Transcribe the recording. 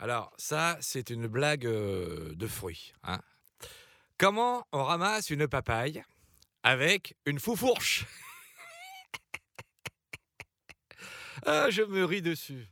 Alors, ça, c'est une blague euh, de fruits. hein. Comment on ramasse une papaye avec une foufourche? Ah, je me ris dessus.